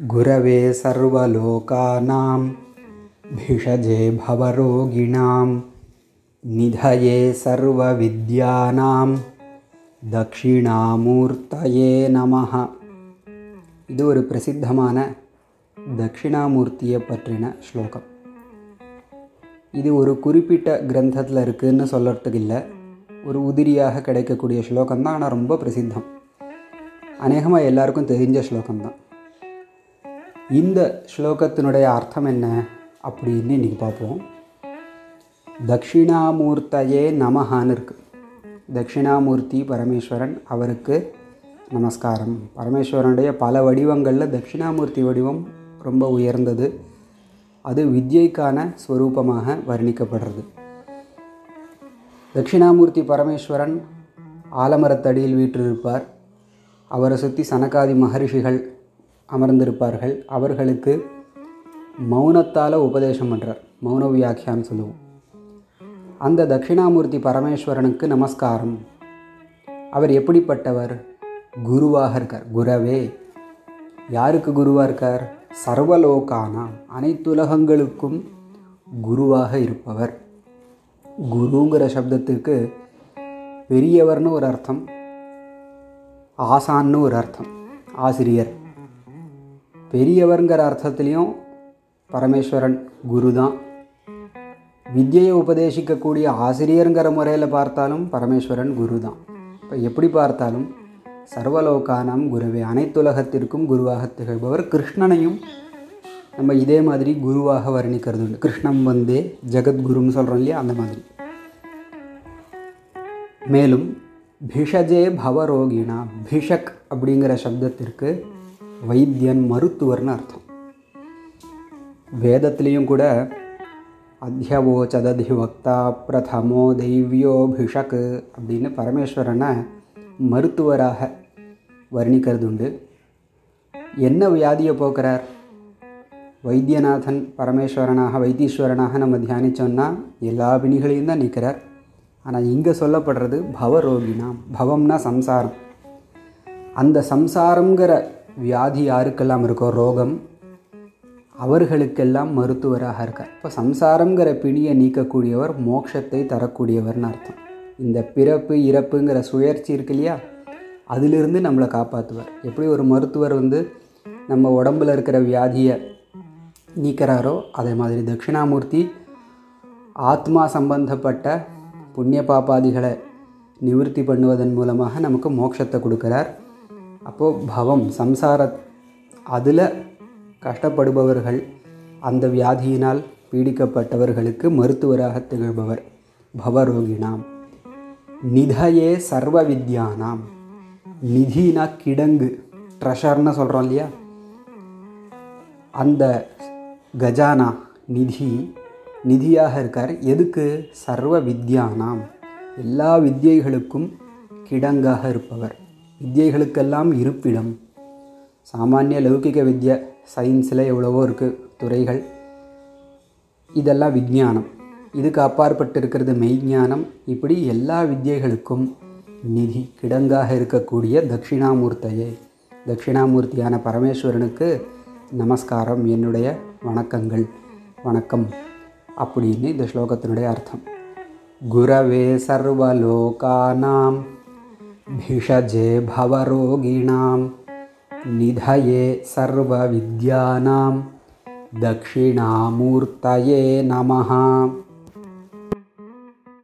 गुरवे सर्वलोकानां भिषजे भवरोगिणां निधये सर्वविद्यानां தட்சிணாமூர்த்தயே நமஹ இது ஒரு பிரசித்தமான தட்சிணாமூர்த்தியை பற்றின ஸ்லோகம் இது ஒரு குறிப்பிட்ட கிரந்தத்தில் இருக்குதுன்னு சொல்கிறதுக்கு இல்லை ஒரு உதிரியாக கிடைக்கக்கூடிய ஸ்லோகம் தான் ஆனால் ரொம்ப பிரசித்தம் அநேகமாக எல்லாருக்கும் தெரிஞ்ச ஸ்லோகம்தான் இந்த ஸ்லோகத்தினுடைய அர்த்தம் என்ன அப்படின்னு இன்றைக்கி பார்ப்போம். தக்ஷிணாமூர்த்தையே நமஹான்னு இருக்குது தக்ஷிணாமூர்த்தி பரமேஸ்வரன் அவருக்கு நமஸ்காரம். பரமேஸ்வரனுடைய பல வடிவங்களில் தட்சிணாமூர்த்தி வடிவம் ரொம்ப உயர்ந்தது. அது வித்யைக்கான ஸ்வரூபமாக வர்ணிக்கப்படுறது. தட்சிணாமூர்த்தி பரமேஸ்வரன் ஆலமரத்தடியில் வீற்றிருப்பார். அவரை சுற்றி சனகாதி மகரிஷிகள் அமர்ந்திருப்பார்கள். அவர்களுக்கு மௌனத்தால் உபதேசம் பண்ணுறார் மௌன வியாக்கியான்னு சொல்லுவோம். அந்த தட்சிணாமூர்த்தி பரமேஸ்வரனுக்கு நமஸ்காரம். அவர் எப்படிப்பட்டவர்? குருவாக இருக்கார். குரவே யாருக்கு குருவாக இருக்கார்? சர்வலோகானா அனைத்துலகங்களுக்கும் குருவாக இருப்பவர். குருங்கிற சப்தத்துக்கு பெரியவர்னு ஒரு அர்த்தம் ஆசான்னு ஒரு அர்த்தம் ஆசிரியர். பெரியவர்ங்கிற அர்த்தத்துலேயும் பரமேஸ்வரன் குரு தான் வித்தியை உபதேசிக்கக்கூடிய ஆசிரியருங்கிற முறையில் பார்த்தாலும் பரமேஸ்வரன் குரு தான் இப்போ எப்படி பார்த்தாலும் சர்வலோகானம் குருவே அனைத்துலகத்திற்கும் குருவாக திகழ்பவர் கிருஷ்ணனையும் நம்ம இதே மாதிரி குருவாக வர்ணிக்கிறது உண்டு கிருஷ்ணம் வந்தே ஜெகத்குருன்னு சொல்கிறோம் இல்லையா அந்த மாதிரி. மேலும் பிஷஜே பவரோகிணா பிஷக் அப்படிங்கிற சப்தத்திற்கு வைத்தியன் மருத்துவர்னு அர்த்தம். வேதத்துலேயும் கூட அத்தியவோச்சததி வக்தா பிரதமோ தெய்வியோபிஷக் அப்படின்னு பரமேஸ்வரனை மருத்துவராக வர்ணிக்கிறது உண்டு என்ன வியாதியை போக்குறார்? வைத்தியநாதன் பரமேஸ்வரனாக வைத்தீஸ்வரனாக நம்ம தியானித்தோம்னா எல்லா பிணிகளையும் தான் நிற்கிறார் ஆனால் இங்கே சொல்லப்படுறது பவரோகினாம் பவம்னா சம்சாரம். அந்த சம்சாரங்கிற வியாதி யாருக்கெல்லாம் இருக்கோ ரோகம் அவர்களுக்கெல்லாம் மருத்துவராக இருக்கார். இப்போ சம்சாரங்கிற பிணியை நீக்கக்கூடியவர் மோட்சத்தை தரக்கூடியவர்னு அர்த்தம். இந்த பிறப்பு இறப்புங்கிற சுழற்சி இருக்கு இல்லையா? அதிலிருந்து நம்மளை காப்பாற்றுவார் எப்படி ஒரு மருத்துவர் வந்து நம்ம உடம்பில் இருக்கிற வியாதியை நீக்கிறாரோ அதே மாதிரி தட்சிணாமூர்த்தி ஆத்மா சம்பந்தப்பட்ட புண்ணிய பாப்பாதிகளை நிவர்த்தி பண்ணுவதன் மூலமாக நமக்கு மோட்சத்தை கொடுக்குறார். அப்போது பவம் சம்சார அதில் கஷ்டப்படுபவர்கள் அந்த வியாதியினால் பீடிக்கப்பட்டவர்களுக்கு மருத்துவராக திகழ்பவர் பவரோகிணாம் நிதயே சர்வ வித்யானாம். நிதினா கிடங்கு ட்ரெஷர்னு சொல்கிறோம் இல்லையா? அந்த கஜானா நிதி நிதியாக இருக்கார். எதுக்கு? சர்வ வித்யானாம். எல்லா வித்யைகளுக்கும் கிடங்காக இருப்பவர். வித்தியைகளுக்கெல்லாம் இருப்பிடம். சாமானிய லௌகிக வித்யா சயின்ஸில் எவ்வளவோ இருக்குது துறைகள். இதெல்லாம் விஞ்ஞானம். இதுக்கு அப்பாற்பட்டு இருக்கிறது மெய்ஞானம். இப்படி எல்லா வித்தியைகளுக்கும் நிதி கிடங்காக இருக்கக்கூடிய தட்சிணாமூர்த்தையே. தட்சிணாமூர்த்தியான பரமேஸ்வரனுக்கு நமஸ்காரம் என்னுடைய வணக்கங்கள். வணக்கம் அப்படின்னு இந்த ஸ்லோகத்தினுடைய அர்த்தம். குரவே சர்வலோகானாம் भिषजे भवरोगिणां निधये सर्वविद्यानां दक्षिणामूर्तये नमः।